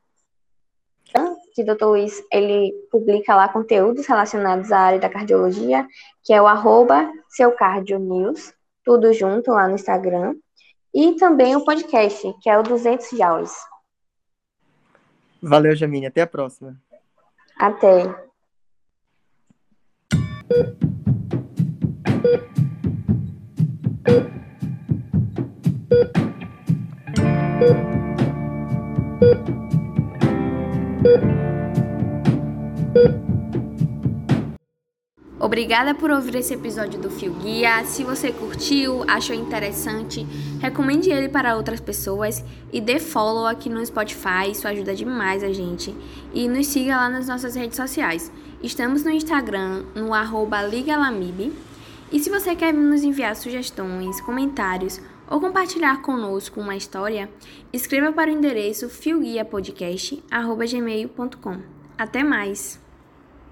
que o Dr. Luiz ele publica lá conteúdos relacionados à área da cardiologia, que é o arroba news, tudo junto lá no Instagram, e também o podcast, que é o 200 Joules. Valeu, Jamine. Até a próxima. Até. Obrigada por ouvir esse episódio do Fio Guia. Se você curtiu, achou interessante, recomende ele para outras pessoas e dê follow aqui no Spotify, isso ajuda demais a gente. E nos siga lá nas nossas redes sociais. Estamos no Instagram, no arroba LigaLamib. E se você quer nos enviar sugestões, comentários ou compartilhar conosco uma história, escreva para o endereço fioguiapodcast.gmail.com. Até mais!